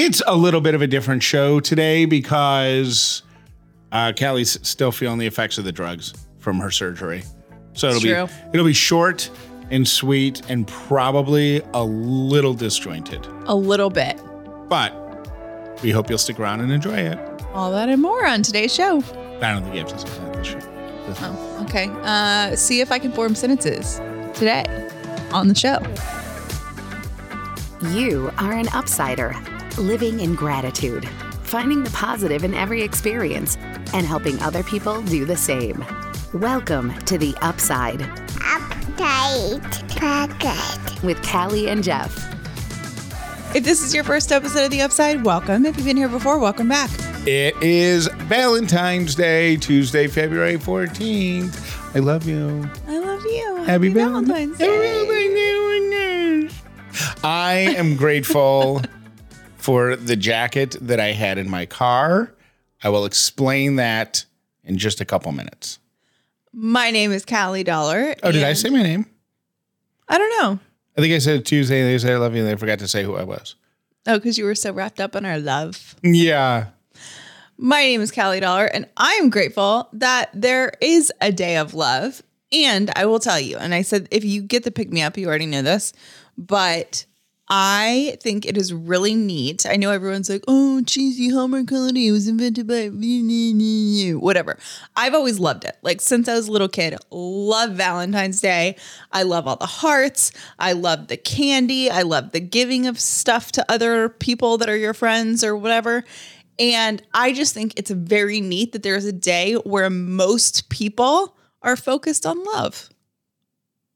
It's a little bit of a different show today because uh, Callie's still feeling the effects of the drugs from her surgery. So it'll It's be true. it'll be short and sweet and probably a little disjointed. A little bit. But we hope you'll stick around and enjoy it. All that and more on today's show. I don't think you have to say this show. Oh, okay. Uh, see if I can form sentences today on the show. You are an upsider, living in gratitude, finding the positive in every experience, and helping other people do the same. Welcome to the Upside Update Pocket. with Callie and Jeff. If this is your first episode of The Upside, welcome. If you've been here before, welcome back. It is Valentine's Day, Tuesday, February 14th. I love you. I love you. Happy Valentine's Valentine's Day. Day. I am grateful for the jacket that I had in my car. I will explain that in just a couple minutes. My name is Callie Dauler. Oh, did I say my name? I don't know. I think I said Tuesday. And they said I love you. and they forgot to say who I was. Oh, because you were so wrapped up in our love. Yeah. My name is Callie Dauler, and I'm grateful that there is a day of love. And I will tell you, and I said, if you get the pick me up, you already know this, but I think it is really neat. I know everyone's like, oh, cheesy Hallmark It was invented by whatever. I've always loved it. Like since I was a little kid, love Valentine's Day. I love all the hearts. I love the candy. I love the giving of stuff to other people that are your friends or whatever. And I just think it's very neat that there's a day where most people are focused on love.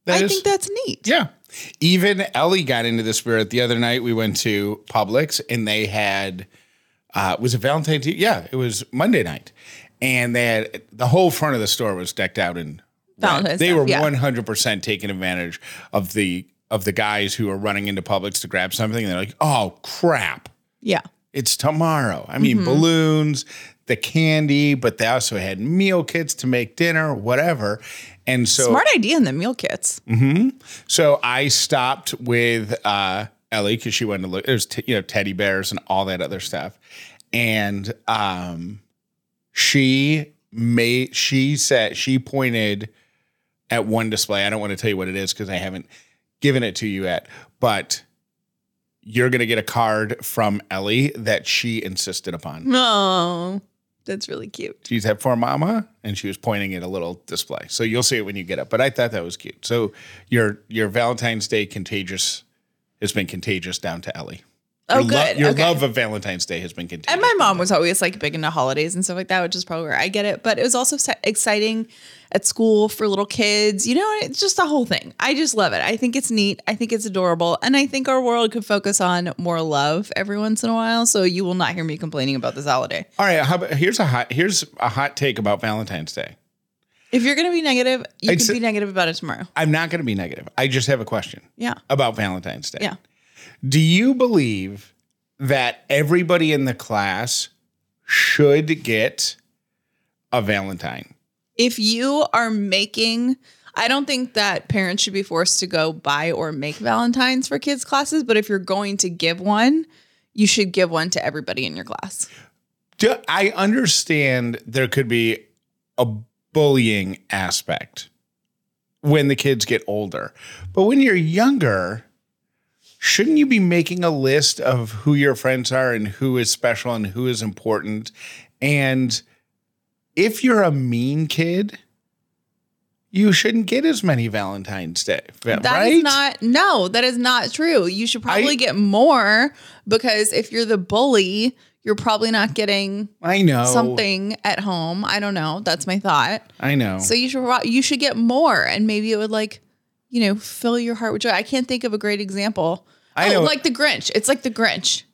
That I is- think that's neat. Yeah. Even Ellie got into the spirit. The other night we went to Publix and they had uh was it Valentine's Day? Yeah, it was Monday night. And they had the whole front of the store was decked out in. Valentine's They stuff, were one hundred percent taking advantage of the of the guys who are running into Publix to grab something. And they're like, oh crap. Yeah. It's tomorrow. I mean, Mm-hmm. balloons, the candy, but they also had meal kits to make dinner, whatever. And so Smart idea in the meal kits. so I stopped with uh, Ellie because she wanted to look. There's t- you know teddy bears and all that other stuff, and um, she made she said she pointed at one display. I don't want to tell you what it is because I haven't given it to you yet, but you're gonna get a card from Ellie that she insisted upon. Oh, that's really cute. She's at for mama, and she was pointing at a little display. So you'll see it when you get up. But I thought that was cute. So your your Valentine's Day contagious has been contagious down to Ellie. Oh, your lo- good. your Okay. love of Valentine's Day has been contagious. And my mom was always like big into holidays and stuff like that, which is probably where I get it. But it was also exciting at school for little kids. You know, it's just a whole thing. I just love it. I think it's neat. I think it's adorable. And I think our world could focus on more love every once in a while. So you will not hear me complaining about this holiday. All right, how about, here's a hot here's a hot take about Valentine's Day. If you're going to be negative, you I'd can be negative about it tomorrow. I'm not going to be negative. I just have a question Yeah. about Valentine's Day. Yeah. Do you believe that everybody in the class should get a Valentine? if you are making I don't think that parents should be forced to go buy or make Valentines for kids' classes, but if you're going to give one, you should give one to everybody in your class. Do, I understand there could be a bullying aspect when the kids get older. But when you're younger, shouldn't you be making a list of who your friends are and who is special and who is important? And if you're a mean kid, you shouldn't get as many Valentine's Day, That is right? not no, that is not true. You should probably I- get more because if you're the bully, you're probably not getting I know something at home. I don't know. That's my thought. I know. So you should you should get more, and maybe it would like, you know, fill your heart with joy. I can't think of a great example. I oh, like the Grinch. It's like the Grinch.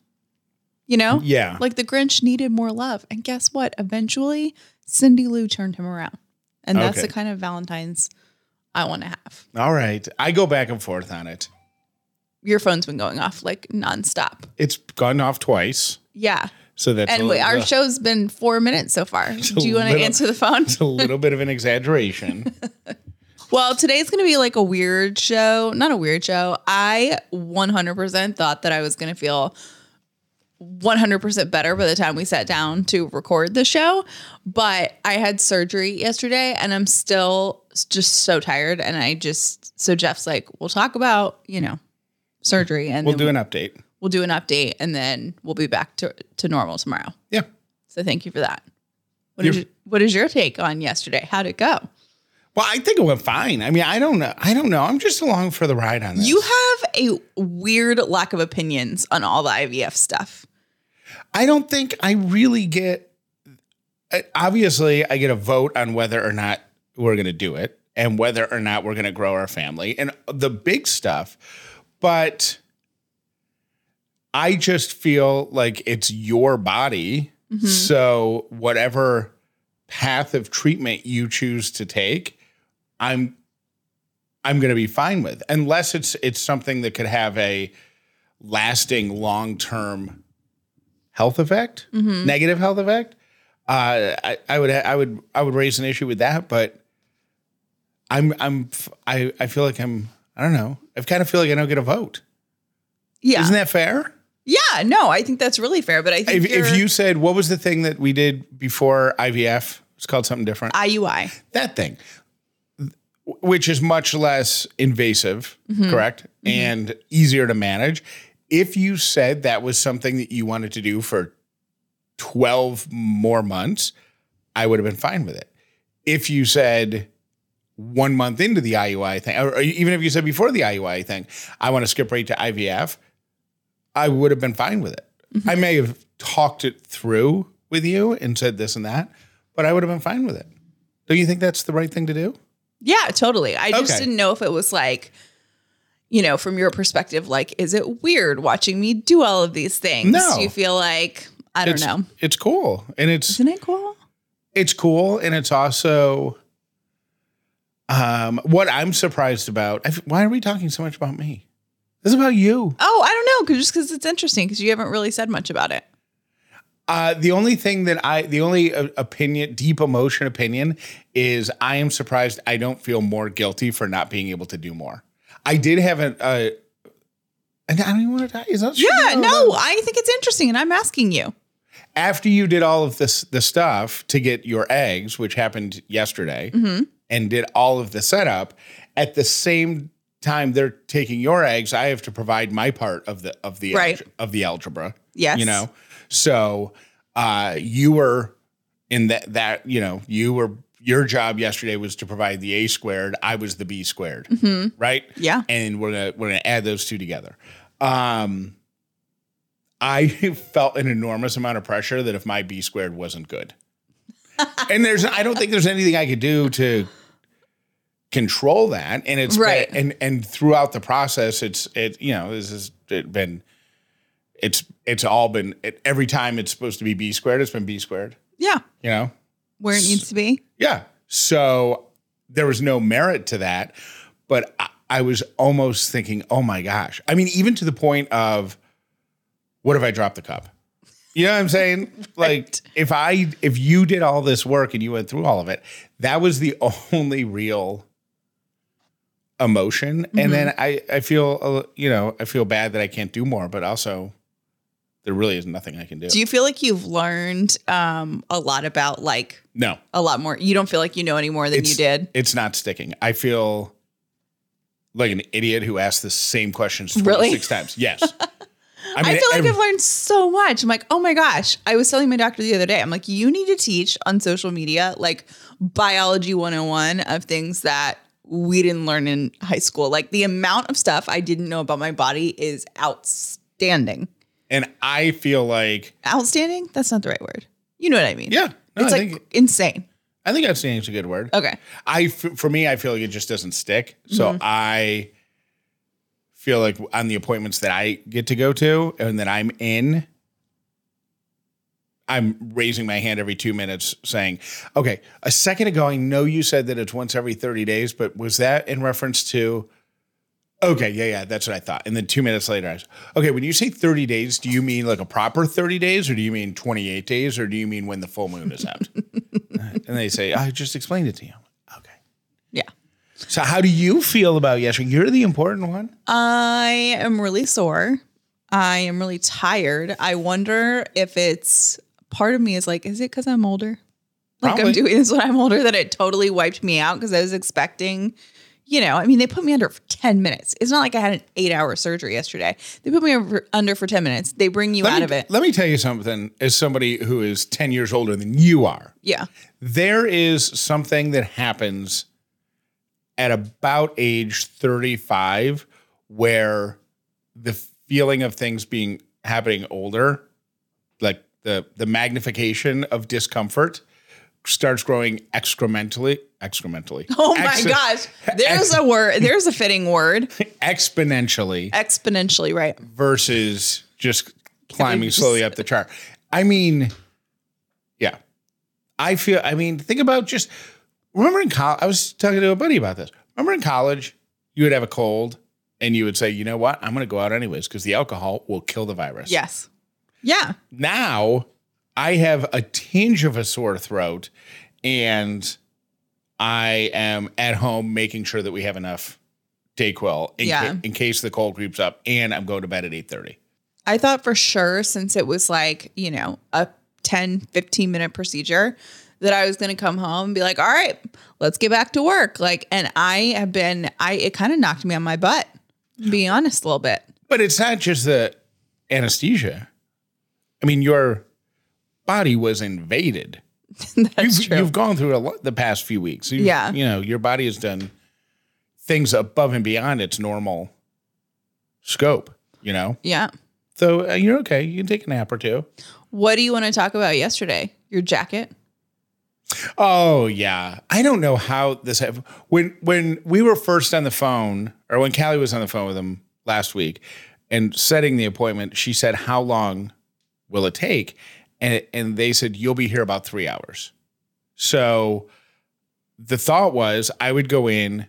You know, Yeah. Like the Grinch needed more love, and guess what? Eventually, Cindy Lou turned him around, and that's Okay. the kind of Valentine's I want to have. All right. I go back and forth on it. Your phone's been going off like nonstop. It's gone off twice. Yeah. So that's And wait, our uh, show's been four minutes so far. Do you want to answer the phone? it's a little bit of an exaggeration. Well, today's going to be like a weird show. Not a weird show. I 100% thought that I was going to feel 100% better by the time we sat down to record the show. But I had surgery yesterday and I'm still just so tired. And I just, so Jeff's like, we'll talk about, you know, surgery and We'll do an update. we'll do an update and then we'll be back to, to normal tomorrow. Yeah. So thank you for that. What is, You're- your, what is your take on yesterday? How'd it go? Well, I think it went fine. I mean, I don't know. I don't know. I'm just along for the ride on this. You have a weird lack of opinions on all the IVF stuff. I don't think I really get. Obviously, I get a vote on whether or not we're going to do it and whether or not we're going to grow our family and the big stuff. But I just feel like it's your body. Mm-hmm. So, whatever path of treatment you choose to take, I'm I'm going to be fine with unless it's it's something that could have a lasting long-term health effect, negative health effect. Uh, I, I would I would I would raise an issue with that, but I'm I'm I I feel like I'm I don't know. I kind of feel like I don't get a vote. Yeah. Isn't that fair? yeah. No, I think that's really fair. But I think If, if you said what was the thing that we did before IVF? It's called something different. IUI. that thing, which is much less invasive, mm-hmm. correct, mm-hmm. and easier to manage. If you said that was something that you wanted to do for 12 more months, I would have been fine with it. If you said one month into the IUI thing, or even if you said before the IUI thing, I want to skip right to IVF, I would have been fine with it. Mm-hmm. I may have talked it through with you and said this and that, but I would have been fine with it. Don't you think that's the right thing to do? Yeah, totally. I just Okay. didn't know if it was like, you know, from your perspective, like, is it weird watching me do all of these things? No. Do you feel like, I don't it's, know. It's cool. And it's Isn't it cool? it's cool and it's also um what I'm surprised about. Why are we talking so much about me? This is about you. Oh, I don't know. Cause just because it's interesting because you haven't really said much about it. Uh, the only thing that I, the only uh, opinion, deep emotion opinion is I am surprised I don't feel more guilty for not being able to do more. I did have a, uh, and I don't even want to talk. Is that Yeah, no, I think it's interesting and I'm asking you. After you did all of this, the stuff to get your eggs, which happened yesterday, Mm-hmm. and did all of the setup at the same time they're taking your eggs, I have to provide my part of the of the Right. of the algebra. Yes. you know. So uh, you were in that that you know you were your job yesterday was to provide the a squared. I was the b squared, right? Mm-hmm. Yeah. and we're gonna we're gonna add those two together. Um, I felt an enormous amount of pressure that if my b squared wasn't good, and there's I don't think there's anything I could do to control that, and it's been- Right. and and throughout the process, it's it you know this has it been it's it's all been it, every time it's supposed to be b squared, it's been b squared. Yeah. You know, Where it needs to be. yeah. So there was no merit to that, but I, I was almost thinking, oh my gosh. I mean, even to the point of, what if I drop the cup? You know what I'm saying? Like if I if you did all this work and you went through all of it, that was the only real emotion. And then I I feel uh, you know I feel bad that I can't do more, but also there really is nothing I can do. Do you feel like you've learned um, a lot about like no. a lot more? You don't feel like you know any more than you did? It's not sticking. I feel like an idiot who asked the same questions Really? 26 times. Yes. I, I feel like every- I've learned so much. I'm like, oh my gosh. I was telling my doctor the other day, I'm like, you need to teach on social media like biology 101 of things that we didn't learn in high school. Like the amount of stuff I didn't know about my body is outstanding. And I feel like, Outstanding? That's not the right word. You know what I mean? yeah, no, it's I like think insane. I think outstanding is a good word. Okay. I for me, I feel like it just doesn't stick. So Mm-hmm. I feel like on the appointments that I get to go to and that I'm in, I'm raising my hand every two minutes saying, okay, a second ago, I know you said that it's once every 30 days, but was that in reference to, okay, yeah, yeah, that's what I thought. And then two minutes later, I was, okay, when you say 30 days, do you mean like a proper 30 days or do you mean 28 days or do you mean when the full moon is out? and they say, I just explained it to you. Okay. Yeah. So how do you feel about yesterday? You're the important one. I am really sore. I am really tired. I wonder if it's part of me is like, is it because I'm older? Like Probably. I'm doing this when I'm older that it totally wiped me out because I was expecting, you know, I mean, they put me under for 10 minutes. It's not like I had an eight hour surgery yesterday. They put me over, under for 10 minutes. They bring you Let out me, of it. Let me tell you something. As somebody who is ten years older than you are, Yeah. there is something that happens at about age 35 where the feeling of things being happening older like the the magnification of discomfort starts growing excrementally excrementally Oh my Ex- gosh. There's a word. There's a fitting word. exponentially Exponentially, right? versus just climbing just- slowly up the chart. I mean, yeah. I feel I mean, think about just remember in college I was talking to a buddy about this. Remember in college, you would have a cold and you would say, you know what? I'm gonna go out anyways because the alcohol will kill the virus. Yes. Yeah. Now I have a tinge of a sore throat and I am at home making sure that we have enough Dayquil in, Yeah. ca- in case the cold creeps up and I'm going to bed at 8:30. I thought for sure, since it was like, you know, a 10, 15 minute procedure, that I was going to come home and be like, all right, let's get back to work. Like, and I have been, I, it kind of knocked me on my butt, be honest, a little bit. But it's not just the anesthesia. I mean, your body was invaded. That's you've, true. you've gone through a lot the past few weeks. You've- Yeah. You know, your body has done things above and beyond its normal scope, you know? yeah. So uh, you're okay. You can take a nap or two. What do you want to talk about yesterday? Your jacket? Oh yeah, I don't know how this happened. When when we were first on the phone, or when Callie was on the phone with him last week, and setting the appointment, she said, "How long will it take?" And and they said, "You'll be here about three hours." So the thought was, I would go in,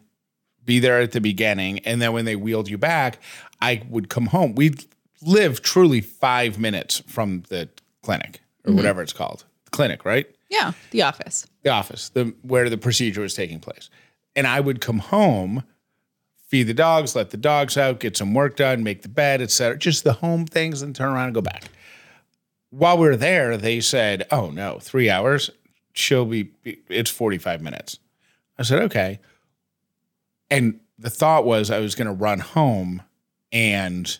be there at the beginning, and then when they wheeled you back, I would come home. We live truly five minutes from the clinic or mm-hmm. whatever it's called, the clinic, right? Yeah. The office. the office, the where the procedure was taking place. And I would come home, feed the dogs, let the dogs out, get some work done, make the bed, etc. Just the home things, and turn around and go back. While we were there, they said, "Oh no, three hours. She'll be. It's forty-five minutes." I said, "Okay." And the thought was I was going to run home and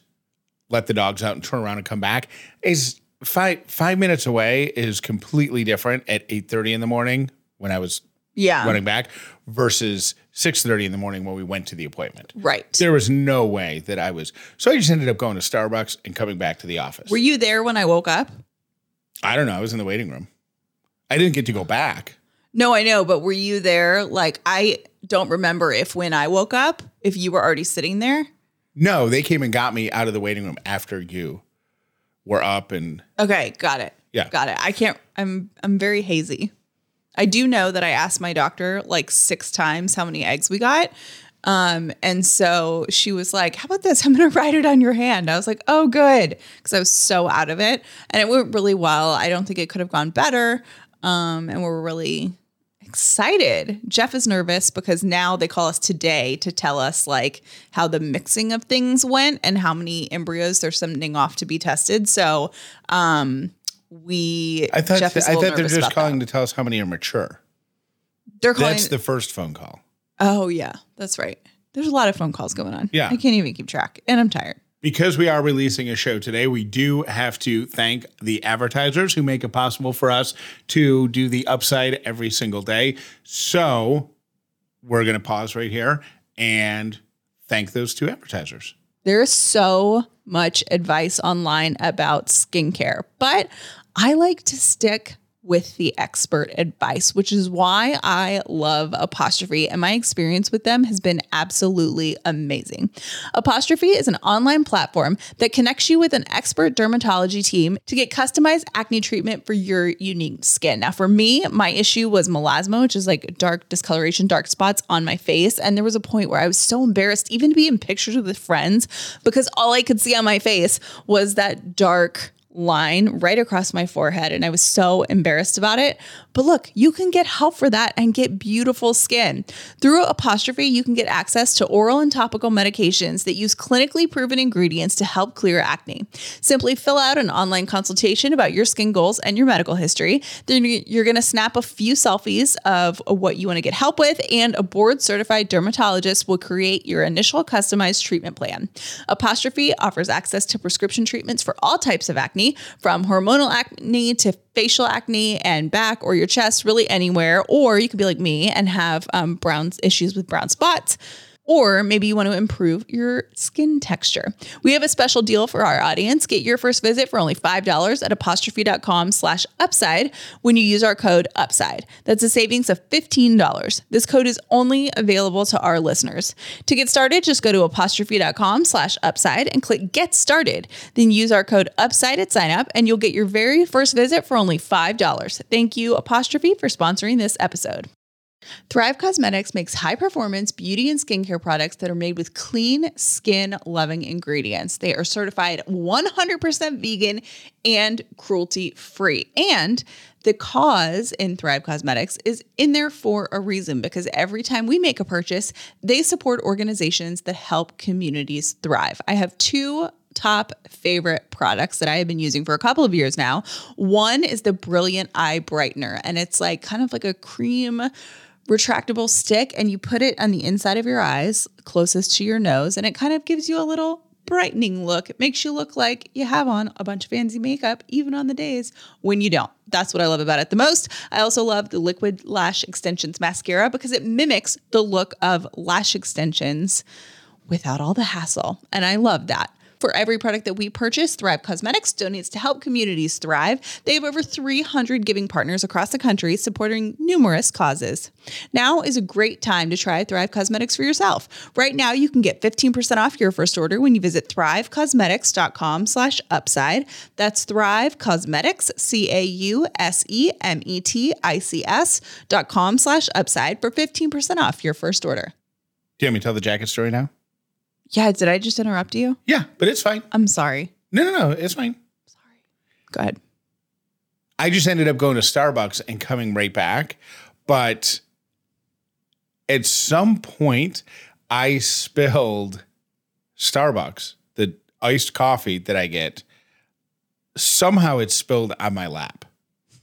let the dogs out and turn around and come back. Is five five minutes away is completely different at eight thirty in the morning when I was Yeah. running back versus six thirty in the morning when we went to the appointment. Right. There was no way that I was. So I just ended up going to Starbucks and coming back to the office. Were you there when I woke up? I don't know. I was in the waiting room. I didn't get to go back. No, I know, but were you there? Like, I don't remember if when I woke up, if you were already sitting there. No, they came and got me out of the waiting room after you were up and Okay, got it. Yeah. Got it. I can't I'm I'm very hazy. I do know that I asked my doctor like 6 times how many eggs we got. Um and so she was like, "How about this? I'm going to write it on your hand." I was like, "Oh, good." Cuz I was so out of it. And it went really well. I don't think it could have gone better. Um and we're really excited. Jeff is nervous because now they call us today to tell us like how the mixing of things went and how many embryos they're sending off to be tested. So, um, we I thought Jeff I thought they're just calling that. to tell us how many are mature. They're calling. That's the first phone call. oh yeah, that's right. There's a lot of phone calls going on. Yeah. I can't even keep track, and I'm tired. Because we are releasing a show today, we do have to thank the advertisers who make it possible for us to do the upside every single day. So we're going to pause right here and thank those two advertisers. There is so much advice online about skincare, but I like to stick with the expert advice, which is why I love Apostrophe, and my experience with them has been absolutely amazing. Apostrophe is an online platform that connects you with an expert dermatology team to get customized acne treatment for your unique skin. Now, for me, my issue was melasma, which is like dark discoloration, dark spots on my face. And there was a point where I was so embarrassed even to be in pictures with friends because all I could see on my face was that dark line right across my forehead and I was so embarrassed about it. But look, you can get help for that and get beautiful skin. Through Apostrophe, you can get access to oral and topical medications that use clinically proven ingredients to help clear acne. Simply fill out an online consultation about your skin goals and your medical history. Then you're going to snap a few selfies of what you want to get help with, and a board certified dermatologist will create your initial customized treatment plan. Apostrophe offers access to prescription treatments for all types of acne, from hormonal acne to facial acne and back or your chest, really anywhere. Or you could be like me and have um, brown issues with brown spots or maybe you want to improve your skin texture. We have a special deal for our audience. Get your first visit for only $5 at apostrophe.com slash upside when you use our code upside. That's a savings of $15. This code is only available to our listeners. To get started, just go to apostrophe.com slash upside and click get started. Then use our code upside at sign up and you'll get your very first visit for only $5. Thank you, Apostrophe, for sponsoring this episode. Thrive Causemetics makes high performance beauty and skincare products that are made with clean, skin loving ingredients. They are certified 100% vegan and cruelty free. And the cause in Thrive Causemetics is in there for a reason because every time we make a purchase, they support organizations that help communities thrive. I have two top favorite products that I have been using for a couple of years now. One is the Brilliant Eye Brightener, and it's like kind of like a cream retractable stick and you put it on the inside of your eyes closest to your nose and it kind of gives you a little brightening look. It makes you look like you have on a bunch of fancy makeup even on the days when you don't. That's what I love about it the most. I also love the Liquid Lash Extensions mascara because it mimics the look of lash extensions without all the hassle. And I love that. For every product that we purchase, Thrive Causemetics donates to help communities thrive. They have over 300 giving partners across the country supporting numerous causes. Now is a great time to try Thrive Causemetics for yourself. Right now, you can get 15% off your first order when you visit thrivecausemetics.com slash upside. That's Thrive Causemetics, C-A-U-S-E-M-E-T-I-C-S dot com slash upside for 15% off your first order. Do you want me to tell the jacket story now? Yeah, did I just interrupt you? Yeah, but it's fine. I'm sorry. No, no, no, it's fine. Sorry. Go ahead. I just ended up going to Starbucks and coming right back. But at some point, I spilled Starbucks, the iced coffee that I get. Somehow it spilled on my lap.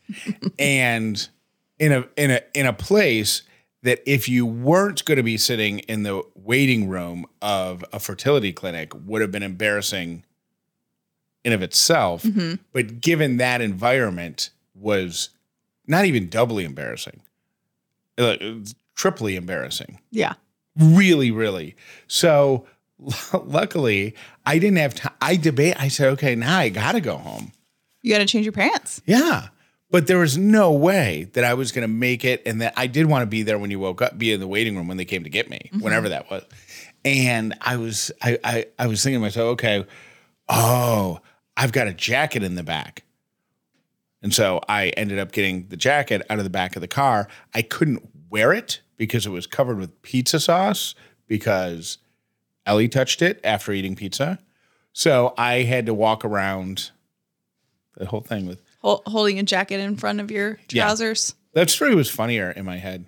and in a in a in a place that if you weren't going to be sitting in the waiting room of a fertility clinic would have been embarrassing in of itself but given that environment was not even doubly embarrassing uh, triply embarrassing Yeah. really really so luckily i didn't have time i debate i said okay now i gotta go home You got to change your pants. yeah. But there was no way that I was going to make it. And that I did want to be there when you woke up, be in the waiting room when they came to get me, mm-hmm. whenever that was. And I was, I, I, I was thinking to myself, okay, oh, I've got a jacket in the back. And so I ended up getting the jacket out of the back of the car. I couldn't wear it because it was covered with pizza sauce because Ellie touched it after eating pizza. So I had to walk around the whole thing with Hol- holding a jacket in front of your Yeah. trousers. that story was funnier in my head.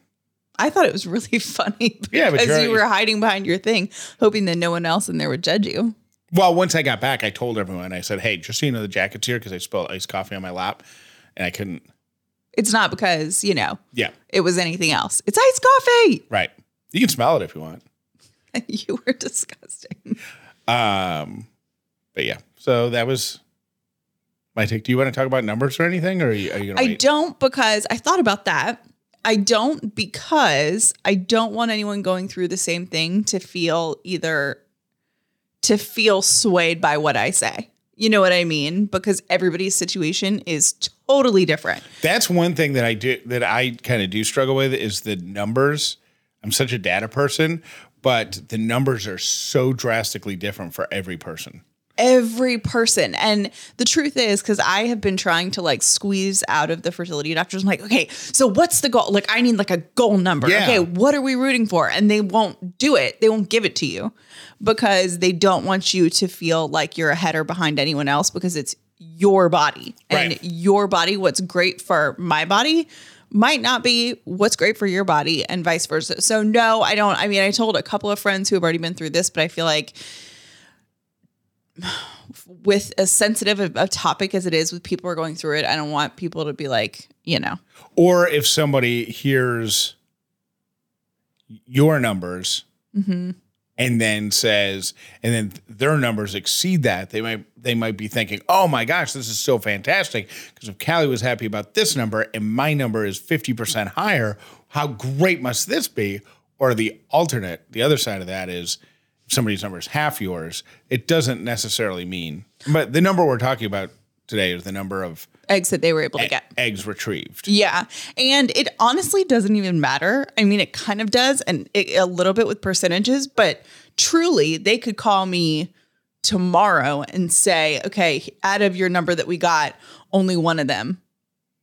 I thought it was really funny Yeah, but because you're- you were hiding behind your thing, hoping that no one else in there would judge you. Well, once I got back, I told everyone. I said, "Hey, just so you know, the jacket's here because I spilled iced coffee on my lap, and I couldn't." It's not because, you know, Yeah, it was anything else. It's iced coffee. right. You can smell it if you want. you were disgusting. Um, but yeah, so that was my take. Do you want to talk about numbers or anything, or are you, are you gonna I don't because I thought about that. I don't because I don't want anyone going through the same thing to feel either to feel swayed by what I say. You know what I mean? Because everybody's situation is totally different. That's one thing that I do that I kind of do struggle with is the numbers. I'm such a data person, but the numbers are so drastically different for every person. Every person. And the truth is, because I have been trying to like squeeze out of the fertility doctors, I'm like, okay, so what's the goal? Like, I need like a goal number. Yeah. Okay, what are we rooting for? And they won't do it. They won't give it to you because they don't want you to feel like you're ahead or behind anyone else because it's your body and Right. your body, what's great for my body might not be what's great for your body and vice versa. So no, I don't. I mean, I told a couple of friends who have already been through this, but I feel like with as sensitive a, a topic as it is with people are going through it, I don't want people to be like, you know, Or if somebody hears your numbers Mm-hmm. and then says, and then their numbers exceed that, they might they might be thinking, "Oh my gosh, this is so fantastic!" Because if Callie was happy about this number and my number is fifty percent higher, how great must this be? Or the alternate, the other side of that is somebody's number is half yours. It doesn't necessarily mean, but the number we're talking about today is the number of eggs that they were able to get. eggs retrieved. Yeah. And it honestly doesn't even matter. I mean, it kind of does, and it, a little bit with percentages, but truly, they could call me tomorrow and say, okay, out of your number that we got, only one of them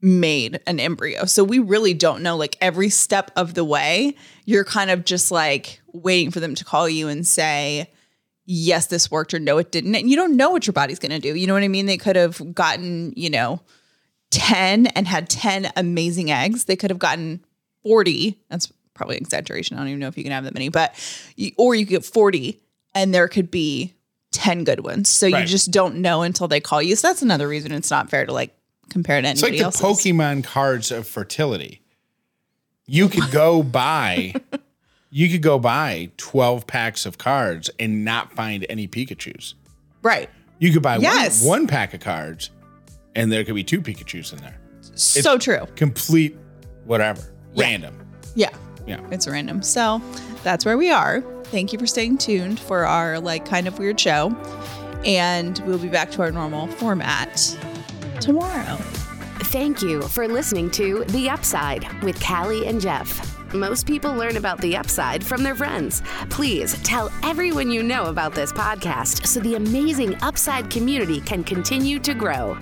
made an embryo. So we really don't know. Like every step of the way, you're kind of just like waiting for them to call you and say, yes, this worked or no, it didn't. And you don't know what your body's going to do. You know what I mean? They could have gotten, you know, 10 and had 10 amazing eggs. They could have gotten 40. That's probably an exaggeration. I don't even know if you can have that many, but you, or you could get 40 and there could be 10 good ones. So you just don't know until they call you. So that's another reason it's not fair to like compare to It's like the else. Pokemon cards of fertility. You could go buy, you could go buy twelve packs of cards and not find any Pikachu's. Right. You could buy Yes. one, one pack of cards, and there could be two Pikachu's in there. so true. Complete, whatever, random. Yeah. Yeah. It's random. So that's where we are. Thank you for staying tuned for our like kind of weird show. And we'll be back to our normal format tomorrow. Thank you for listening to The Upside with Callie and Jeff. Most people learn about the upside from their friends. Please tell everyone you know about this podcast so the amazing upside community can continue to grow.